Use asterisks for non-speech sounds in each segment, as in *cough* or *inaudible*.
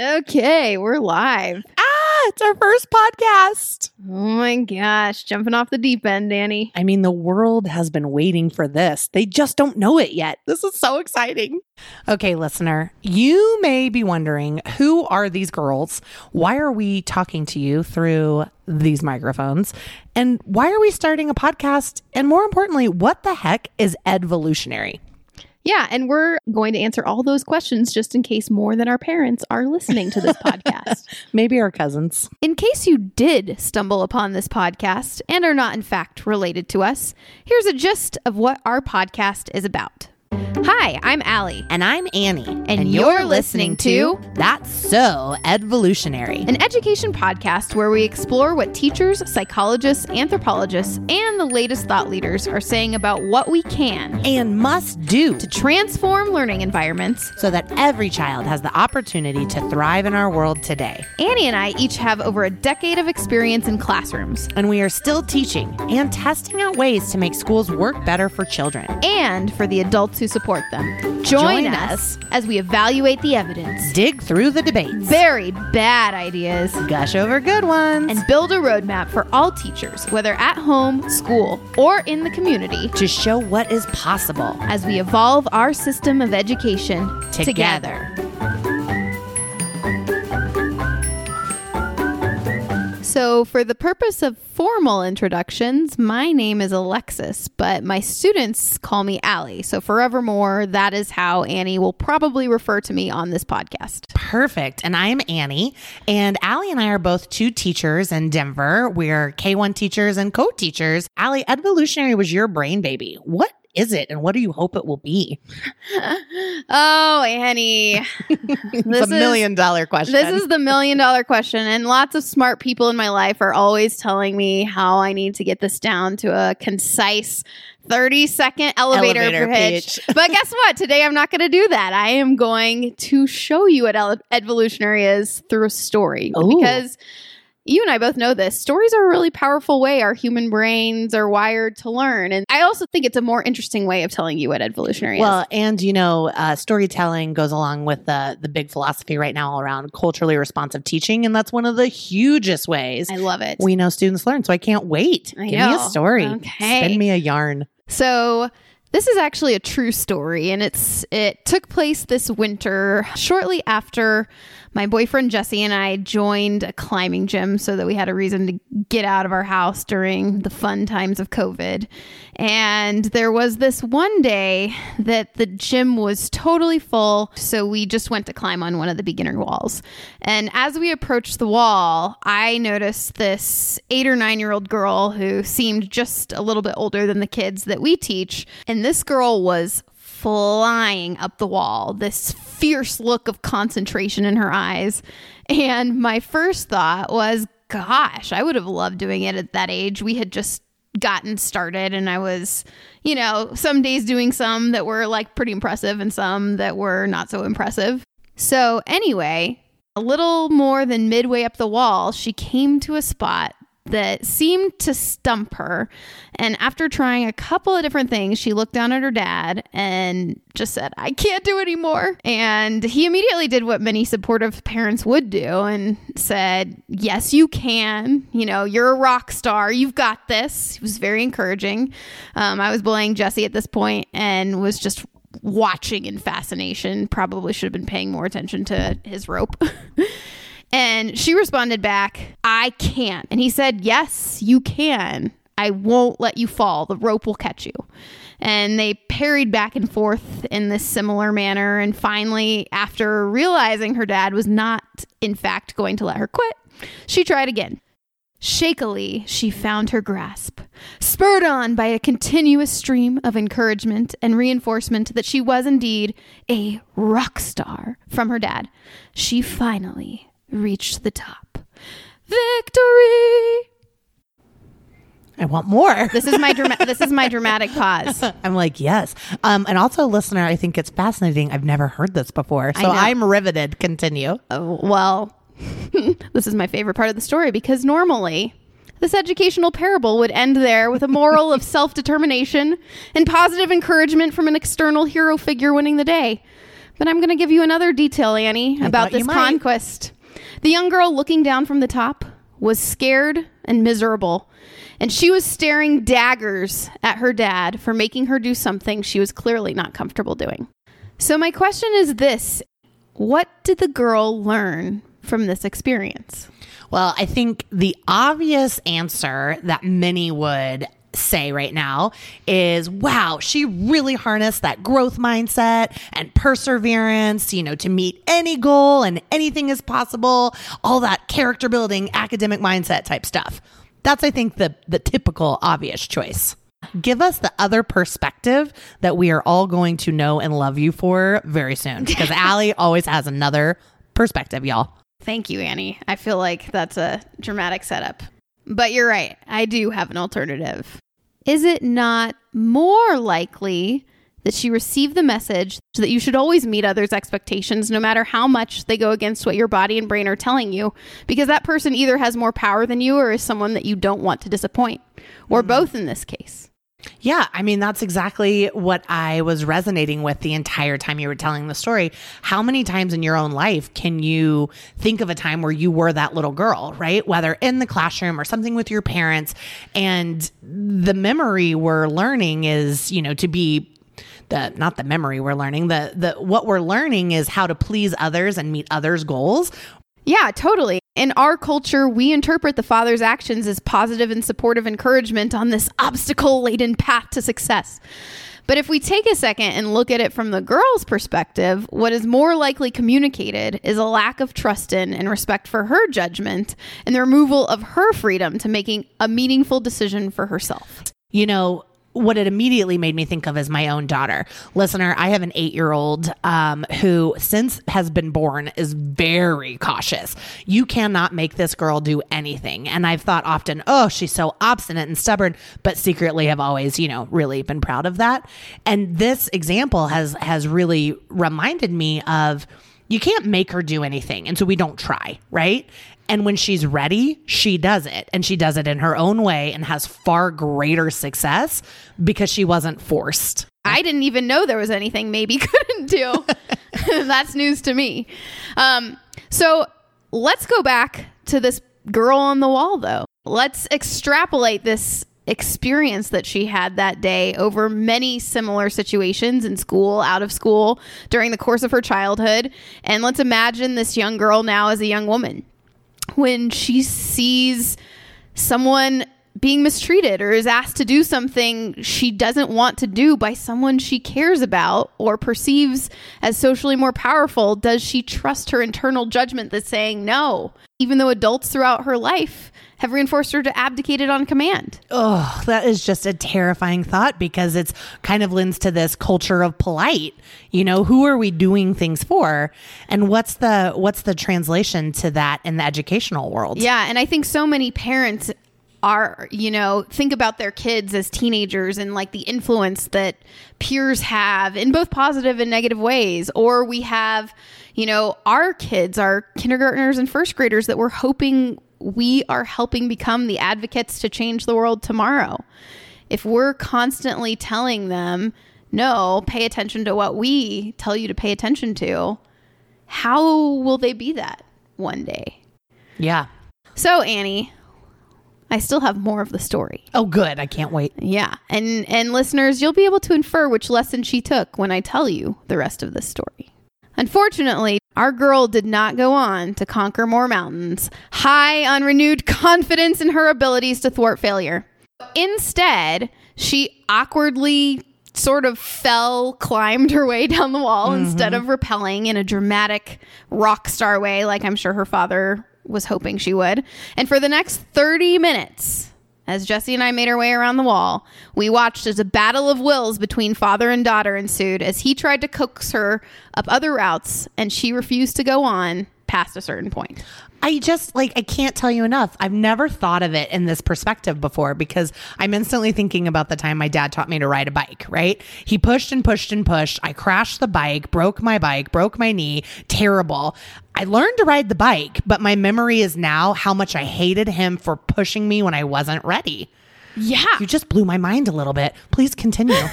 Okay, we're live. Ah, it's our first podcast. Oh my gosh, jumping off the deep end, Annie. I mean, the world has been waiting for this. They just don't know it yet. This is so exciting. Okay, listener, you may be wondering who are these girls? Why are we talking to you through these microphones? And why are we starting a podcast? And more importantly, what the heck is Edvolutionary? Yeah, and we're going to answer all those questions just in case more than our parents are listening to this *laughs* podcast. Maybe our cousins. In case you did stumble upon this podcast and are not, in fact, related to us, here's a gist of what our podcast is about. Hi, I'm Allie, And I'm Annie. And you're listening to That's So Edvolutionary, an education podcast where we explore what teachers, psychologists, anthropologists, and the latest thought leaders are saying about what we can And must do to transform learning environments so that every child has the opportunity to thrive in our world today. Annie and I each have over a decade of experience in classrooms And we are still teaching and testing out ways to make schools work better for children. and for the adults who support them. Join, Join us as we evaluate the evidence, Dig through the debates, bury bad ideas, gush over good ones, and build a roadmap for all teachers, whether at home, school, or in the community, to show what is possible. as we evolve our system of education Together. So, for the purpose of formal introductions, my name is Alexis, but my students call me Allie. So, forevermore, that is how Annie will probably refer to me on this podcast. Perfect. And I'm Annie. And Allie and I are both two teachers in Denver. We're K1 teachers and co teachers. Allie, Edvolutionary was your brain baby. What is it and what do you hope it will be? *laughs* Oh, Annie. *laughs* This a is- million dollar question. This is the million dollar question. And lots of smart people in my life are always telling me how I need to get this down to a concise 30 second elevator, Elevator pitch. pitch. *laughs* but guess what? Today I'm not going to do that. I am going to show you what Edvolutionary is through a story. Ooh. Because you and I both know this. Stories are a really powerful way our human brains are wired to learn. And I also think it's a more interesting way of telling you what Edvolutionary is. Well, and you know, uh, storytelling goes along with the the big philosophy right now around culturally responsive teaching, and that's one of the hugest ways I love it. we know students learn. So I can't wait. I Give me a story. Okay. Spin me a yarn. So this is actually a true story and it's it took place this winter shortly after my boyfriend Jesse and I joined a climbing gym so that we had a reason to get out of our house during the fun times of COVID. And there was this one day that the gym was totally full, so we just went to climb on one of the beginner walls. And as we approached the wall, I noticed this 8 or 9 year old girl who seemed just a little bit older than the kids that we teach, and this girl was flying up the wall, this fierce look of concentration in her eyes. And my first thought was, gosh, I would have loved doing it at that age. We had just gotten started and I was, you know, some days doing some that were like pretty impressive and some that were not so impressive. So, anyway, a little more than midway up the wall, she came to a spot that seemed to stump her. And after trying a couple of different things, she looked down at her dad and just said, I can't do anymore. And he immediately did what many supportive parents would do and said, Yes, you can. You know, you're a rock star. You've got this. It was very encouraging. Um, I was belaying Jesse at this point and was just watching in fascination. Probably should have been paying more attention to his rope. *laughs* And she responded back, I can't. And he said, Yes, you can. I won't let you fall. The rope will catch you. And they parried back and forth in this similar manner. And finally, after realizing her dad was not, in fact, going to let her quit, she tried again. Shakily, she found her grasp. Spurred on by a continuous stream of encouragement and reinforcement that she was indeed a rock star from her dad, she finally reached the top. Victory! I want more. *laughs* This is my drama- this is my dramatic pause. *laughs* I'm like, yes. Um, and also, listener, I think it's fascinating. I've never heard this before. So. I'm riveted. Continue. Oh, well, *laughs* this is my favorite part of the story because normally this educational parable would end there with a moral of self determination and positive encouragement from an external hero figure winning the day. But I'm going to give you another detail, Annie, I about this conquest. The young girl looking down from the top was scared and miserable, and she was staring daggers at her dad for making her do something she was clearly not comfortable doing. So, my question is this What did the girl learn from this experience? Well, I think the obvious answer that many would say right now is wow, she really harnessed that growth mindset and perseverance, you know, to meet any goal and anything is possible, all that character building, academic mindset type stuff. That's I think the the typical obvious choice. Give us the other perspective that we are all going to know and love you for very soon *laughs* because Allie always has another perspective, y'all. Thank you, Annie. I feel like that's a dramatic setup. But you're right. I do have an alternative. Is it not more likely that she received the message that you should always meet others' expectations no matter how much they go against what your body and brain are telling you? Because that person either has more power than you or is someone that you don't want to disappoint, or mm-hmm. both in this case. Yeah, I mean, that's exactly what I was resonating with the entire time you were telling the story. How many times in your own life can you think of a time where you were that little girl, right? Whether in the classroom or something with your parents. And the memory we're learning is, you know, to be the not the memory we're learning the the what we're learning is how to please others and meet others goals Yeah, totally. In our culture, we interpret the father's actions as positive and supportive encouragement on this obstacle laden path to success. But if we take a second and look at it from the girl's perspective, what is more likely communicated is a lack of trust in and respect for her judgment and the removal of her freedom to making a meaningful decision for herself. you know what it immediately made me think of is my own daughter. Listener i have an eight year old um, who since has been born is very cautious. You cannot make this girl do anything. And i've thought often oh she's so obstinate and stubborn but secretly have always you know really been proud of that. And this example has has really reminded me of you can't make her do anything and so we don't try right and when she's ready, she does it. And she does it in her own way and has far greater success because she wasn't forced. I didn't even know there was anything maybe *laughs* couldn't do. *laughs* That's news to me. Um, so let's go back to this girl on the wall, though. Let's extrapolate this experience that she had that day over many similar situations in school, out of school, during the course of her childhood. And let's imagine this young girl now as a young woman. When she sees someone being mistreated or is asked to do something she doesn't want to do by someone she cares about or perceives as socially more powerful, does she trust her internal judgment that's saying no, even though adults throughout her life have reinforced her to abdicate it on command? Oh, that is just a terrifying thought because it's kind of lends to this culture of polite. You know, who are we doing things for? And what's the what's the translation to that in the educational world? Yeah, and I think so many parents are, you know, think about their kids as teenagers and like the influence that peers have in both positive and negative ways. Or we have, you know, our kids, our kindergartners and first graders that we're hoping we are helping become the advocates to change the world tomorrow. If we're constantly telling them, no, pay attention to what we tell you to pay attention to, how will they be that one day? Yeah. So, Annie, I still have more of the story. Oh, good. I can't wait. Yeah. And and listeners, you'll be able to infer which lesson she took when I tell you the rest of this story. Unfortunately, our girl did not go on to conquer more mountains, high on renewed *laughs* confidence in her abilities to thwart failure. Instead, she awkwardly sort of fell, climbed her way *laughs* down the wall mm-hmm. instead of rappelling in a dramatic rock star way, like I'm sure her father was hoping she would. And for the next 30 minutes, as Jesse and I made our way around the wall, we watched as a battle of wills between father and daughter ensued as he tried to coax her up other routes and she refused to go on past a certain point. I just like I can't tell you enough. I've never thought of it in this perspective before because I'm instantly thinking about the time my dad taught me to ride a bike, right? He pushed and pushed and pushed. I crashed the bike, broke my bike, broke my knee, terrible. I learned to ride the bike, but my memory is now how much I hated him for pushing me when I wasn't ready. Yeah. You just blew my mind a little bit. Please continue. *laughs*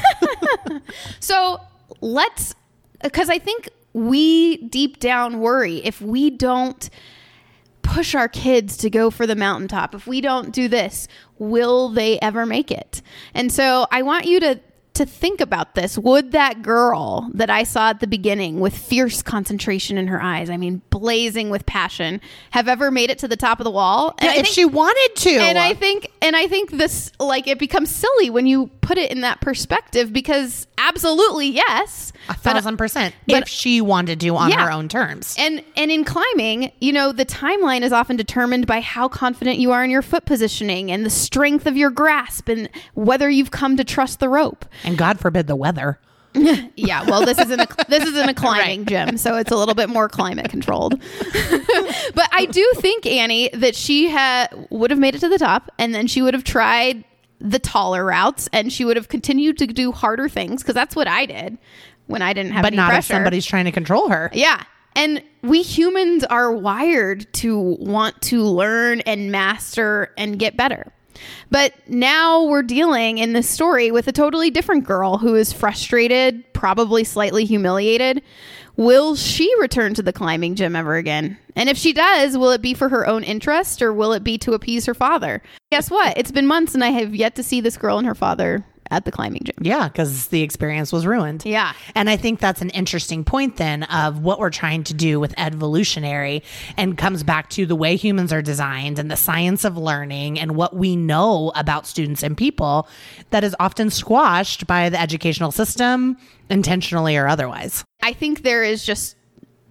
So let's, because I think we deep down worry if we don't push our kids to go for the mountaintop, if we don't do this, will they ever make it? And so I want you to to think about this. Would that girl that I saw at the beginning with fierce concentration in her eyes, I mean, blazing with passion, have ever made it to the top of the wall? Yeah, if think, she wanted to. And I think and I think this like it becomes silly when you put it in that perspective because absolutely yes. a uh, thousand percent. If she wanted to do on Yeah. her own terms. And and in climbing, you know, the timeline is often determined by how confident you are in your foot positioning and the strength of your grasp and whether you've come to trust the rope. And God forbid the weather. *laughs* Yeah, well, this isn't a this isn't a climbing gym, so it's a little bit more climate controlled. *laughs* but I do think Annie that she had would have made it to the top, and then she would have tried the taller routes, and she would have continued to do harder things because that's what I did when I didn't have But not if somebody's trying to control her. Yeah. And we humans are wired to want to learn and master and get better. But now we're dealing in this story with a totally different girl who is frustrated, probably slightly humiliated. Will she return to the climbing gym ever again? And if she does, will it be for her own interest or will it be to appease her father? Guess what? It's been months and I have yet to see this girl and her father at the climbing gym. Yeah, because the experience was ruined. Yeah. And I think that's an interesting point then of what we're trying to do with Edvolutionary and comes back to the way humans are designed and the science of learning and what we know about students and people that is often squashed by the educational system, intentionally or otherwise. I think there is just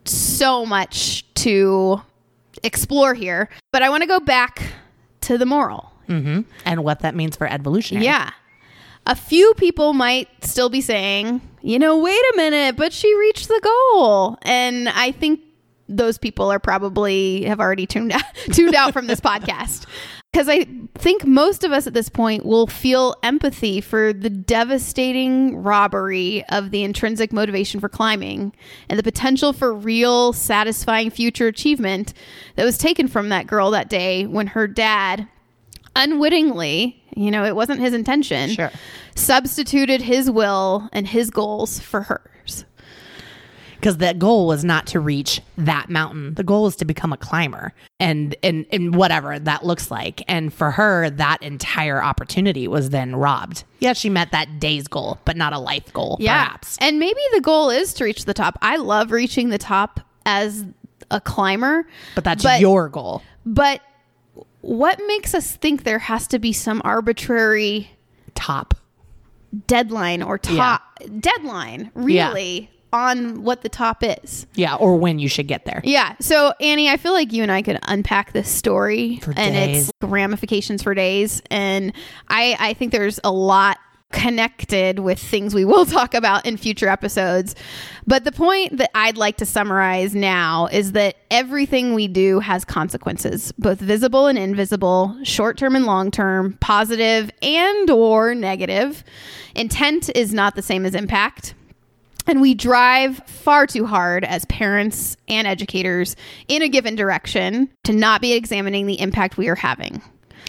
so much to explore here, but I want to go back to the moral. hmm And what that means for Edvolutionary. Yeah. A few people might still be saying, you know, wait a minute, but she reached the goal. And I think those people are probably have already tuned out, *laughs* tuned out from this podcast. *laughs* Because I think most of us at this point will feel empathy for the devastating robbery of the intrinsic motivation for climbing and the potential for real, satisfying future achievement that was taken from that girl that day when her dad unwittingly, you know, it wasn't his intention, Sure. substituted his will and his goals for hers. because the goal was not to reach that mountain. The goal is to become a climber and and and whatever that looks like. And for her, that entire opportunity was then robbed. Yeah, she met that day's goal, but not a life goal, perhaps. And maybe the goal is to reach the top. I love reaching the top as a climber, But that's But- your goal. but what makes us think there has to be some arbitrary Top. deadline or top deadline really on what the top is? Yeah, or when you should get there. Yeah. So Annie, I feel like you and I could unpack this story For and days. its ramifications for days. And I, I think there's a lot connected with things we will *laughs* talk about in future episodes. But the point that I'd like to summarize now is that everything we do has consequences, both visible and invisible, short-term and long-term, positive and or negative. Intent is not the same as impact. And we drive far too hard as parents and educators in a given direction to not be examining the impact we are having.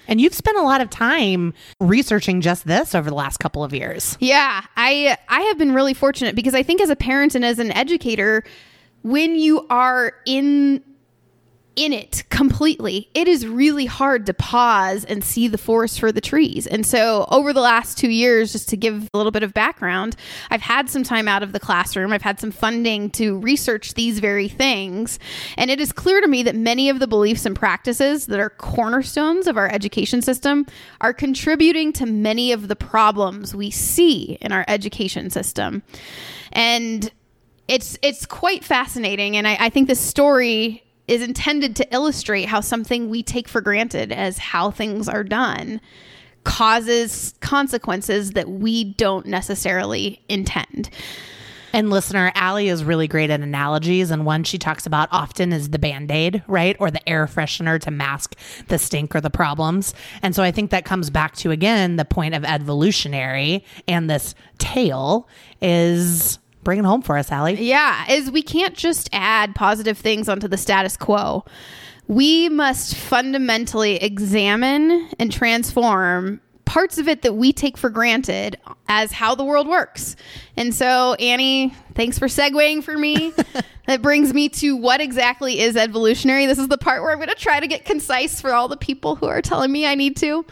And you've spent a lot of time researching just this over the last couple of years. Yeah, I I have been really fortunate because I think as a parent and as an educator, when you are in in it completely, it is really hard to pause and see the forest for the trees. And so, over the last two years, just to give a little bit of background, I've had some time out of the classroom. I've had some funding to research these very things. And it is clear to me that many of the beliefs and practices that are cornerstones of our education system are contributing to many of the problems we see in our education system. And it's it's quite fascinating and I, I think this story is intended to illustrate how something we take for granted as how things are done causes consequences that we don't necessarily intend. And listener, Allie is really great at analogies. And one she talks about often is the band aid, right? Or the air freshener to mask the stink or the problems. And so I think that comes back to, again, the point of Edvolutionary and this tale is bringing home for us, Allie. Yeah, is we can't just add positive things onto the status quo. We must fundamentally examine and transform parts of it that we take for granted as how the world works. And so, Annie, thanks for segueing for me. *laughs* that brings me to what exactly is Edvolutionary. This is the part where I'm going to try to get concise for all the people who are telling me I need to.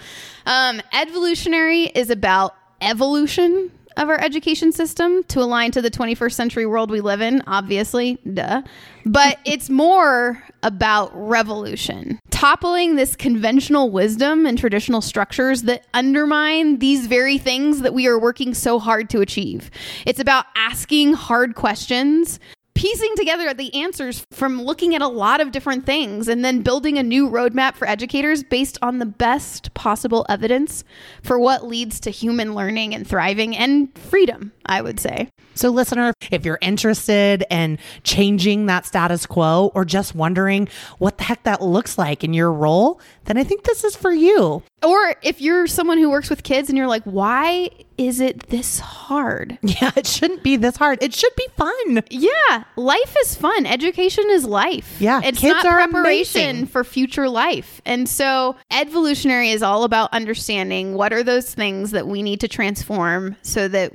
Um, Edvolutionary is about evolution of our education system to align to the 21st century world we live in, obviously, duh. But *laughs* it's more about revolution, toppling this conventional wisdom and traditional structures that undermine these very things that we are working so hard to achieve. It's about asking hard questions piecing together the answers from looking at a lot of different things and then building a new roadmap for educators based on the best possible evidence for what leads to human learning and thriving and freedom, I would say. So, listener, if you're interested in changing that status quo or just wondering what the heck that looks like in your role, then I think this is for you. Or if you're someone who works with kids and you're like, why is it this hard? *laughs* Yeah, it shouldn't be this hard. It should be fun. Yeah, life is fun. Education is life. Yeah, it's kids not are preparation amazing. for future life. And so, Edvolutionary is all about understanding what are those things that we need to transform so that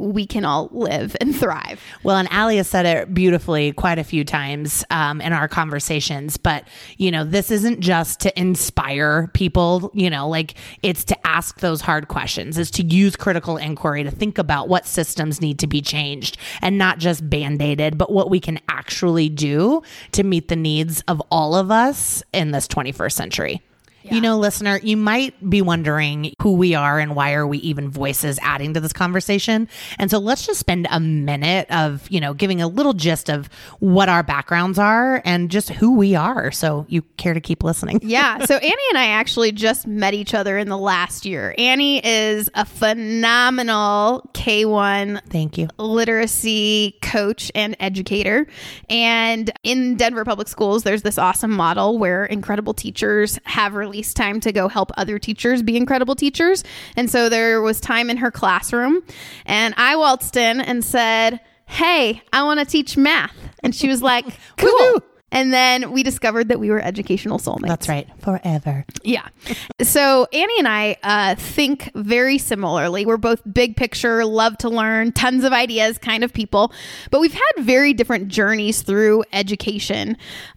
we can all live and thrive. Well, and Allie has said it beautifully quite a few times um, in our conversations. But, you know, this isn't just to inspire people, you know, like it's to ask those hard questions, is to use critical inquiry to think about what systems need to be changed and not just band aided, but what we can actually do to meet the needs of all of us in this 21st century. You know, listener, you might be wondering who we are and why are we even voices adding to this conversation. And so let's just spend a minute of, you know, giving a little gist of what our backgrounds are and just who we are. So you care to keep listening. *laughs* Yeah. So Annie and I actually just met each other in the last year. Annie is a phenomenal K1 Thank you. literacy coach and educator. And in Denver Public Schools, there's this awesome model where incredible teachers have release time to go help other teachers be incredible teachers. And so there was time in her classroom, and I waltzed in and said, Hey, I want to teach math. And she was like, *laughs* Cool. And then we discovered that we were educational soulmates. That's right. Forever. Yeah. So Annie and I uh, think very similarly. We're both big picture, love to learn, tons of ideas kind of people, but we've had very different journeys through education.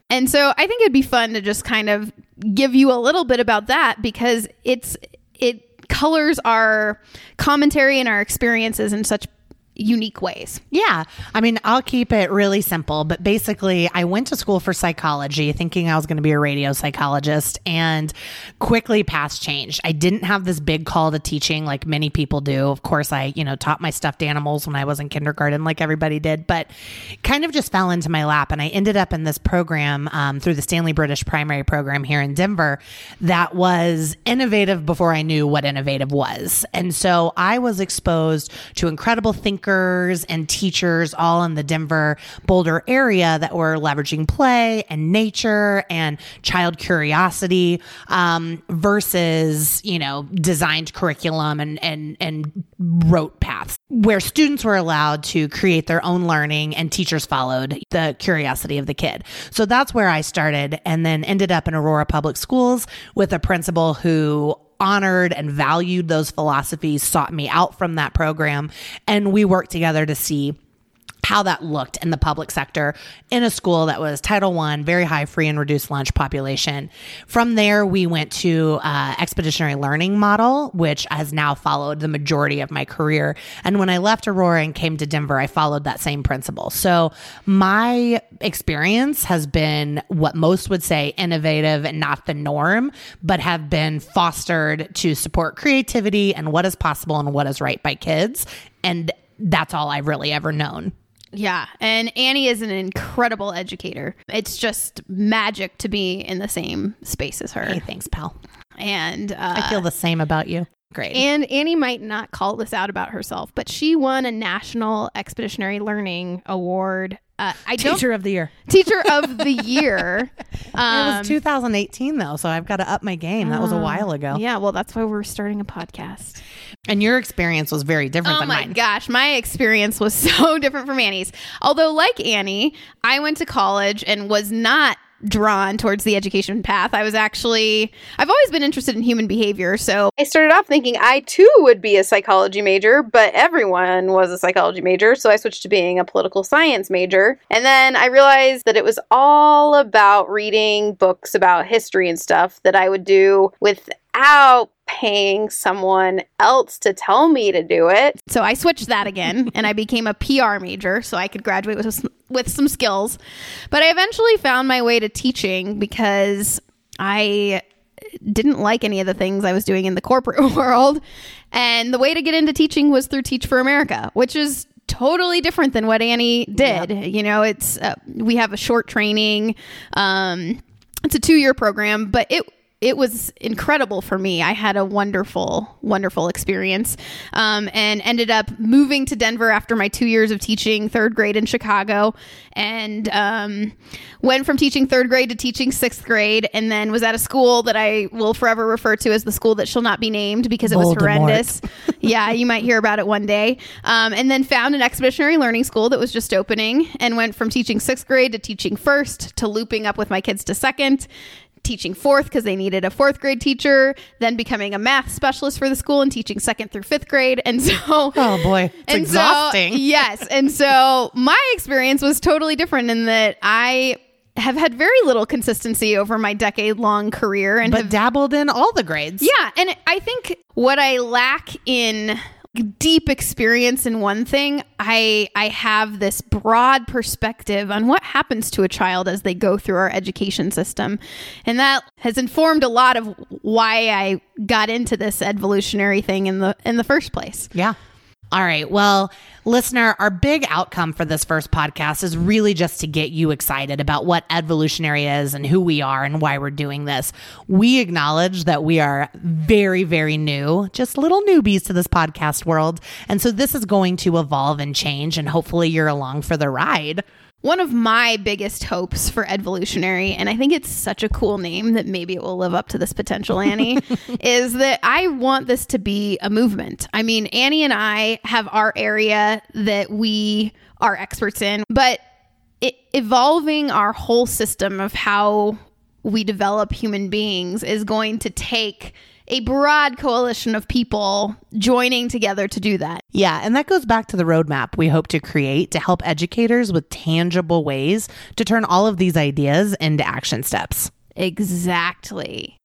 And so I think it'd be fun to just kind of give you a little bit about that because it's it colors our commentary and our experiences in such unique ways. Yeah. I mean, I'll keep it really simple, but basically, I went to school for psychology thinking I was going to be a radio psychologist and quickly paths changed. I didn't have this big call to teaching like many people do. Of course, I, you know, taught my stuffed animals when I was in kindergarten like everybody did, but kind of just fell into my lap. And I ended up in this program um, through the Stanley British Primary Program here in Denver that was innovative before I knew what innovative was. And so I was exposed to incredible and teachers all in the Denver Boulder area that were leveraging play and nature and child curiosity um, versus, you know, designed curriculum and, and, and rote paths where students were allowed to create their own learning and teachers followed the curiosity of the kid. So that's where I started and then ended up in Aurora Public Schools with a principal who honored and valued those philosophies, sought me out from that program, and we worked together to see how that looked in the public sector in a school that was Title One, very high free and reduced lunch population. From there, we went to uh, expeditionary learning model, which has now followed the majority of my career. And when I left Aurora and came to Denver, I followed that same principle. So my experience has been what most would say innovative and not the norm, but have been fostered to support creativity and what is possible and what is right by kids. And that's all I've really ever known. Yeah, and Annie is an incredible educator. It's just magic to be in the same space as her. Hey, thanks, pal. And uh, I feel the same about you. Great. And Annie might not call this out about herself, but she won a National Expeditionary Learning Award. Uh, I don't Teacher of the year. teacher of the year. *laughs* it Um, was 2018 though, so I've got to up my game. That was a while ago. yeah, well, that's why we're starting a podcast. And your experience was very different Oh than my mine. gosh, my experience was *laughs* so different from Annie's. Although, like Annie, I went to college and was not drawn towards the education path. I was actually, I've always been interested in human behavior. So I started off thinking I too would be a psychology major, but everyone was a psychology major. So I switched to being a political science major. And then I realized that it was all about reading books about history and stuff that I would do without paying someone else to tell me to do it. So I switched that again and I became a PR major so I could graduate with with some skills. But I eventually found my way to teaching because I didn't like any of the things I was doing in the corporate *laughs* world. And the way to get into teaching was through Teach for America, which is totally different than what Annie did. Yep. You know, it's uh, we have a short training um it's a 2-year program, but it it was incredible for me. I had a wonderful, wonderful experience um, and ended up moving to Denver after my two years of teaching third grade in Chicago and um, went from teaching third grade to teaching sixth grade and then was at a school that I will forever refer to as the school that shall not be named because it was horrendous. yeah, you might hear about it one day. Um, and then found an expeditionary learning school that was just opening and went from teaching sixth grade to teaching first to looping up with my kids to second teaching fourth because they needed a fourth grade teacher, then becoming a math specialist for the school and teaching second through fifth grade. And so, *laughs* oh boy, it's exhausting. So, *laughs* yes. And so my experience was totally different in that I have had very little consistency over my decade long career and but have, dabbled in all the grades. Yeah. And I think what I lack in deep experience in one thing, I I have this broad perspective on what happens to a child as they go through our education system. And that has informed a lot of why I got into this Edvolutionary thing in the in the first place. Yeah. All right. Well, listener, our big outcome for this first podcast is really just to get you excited about what Edvolutionary is and who we are and why we're doing this. We acknowledge that we are very, very new, just little newbies to this podcast world. And so this is going to evolve and change, and hopefully you're along for the ride one of my biggest hopes for Edvolutionary, and I think it's such a cool name that maybe it will live up to this potential, Annie, *laughs* is that I want this to be a movement. I mean, Annie and I have our area that we are experts in, but it, evolving our whole system of how we develop human beings is going to take a broad coalition of people joining together to do that. Yeah, and that goes back to the roadmap we hope to create to help educators with tangible ways to turn all of these ideas into action steps. Exactly.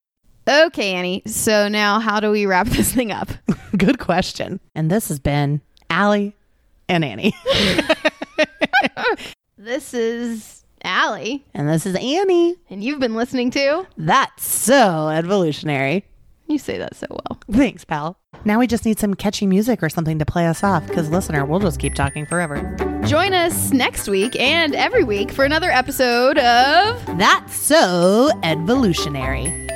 Okay, Annie. So now how do we wrap *laughs* this thing up? *laughs* Good question. And this has been Allie and Annie. *laughs* this is Allie. And this is Annie. And you've been listening to That's So Edvolutionary. You say that so well. Thanks, pal. Now we just need some catchy music or something to play us off because, listener, we'll just keep talking forever. Join us next week and every week for another episode of That's So Edvolutionary.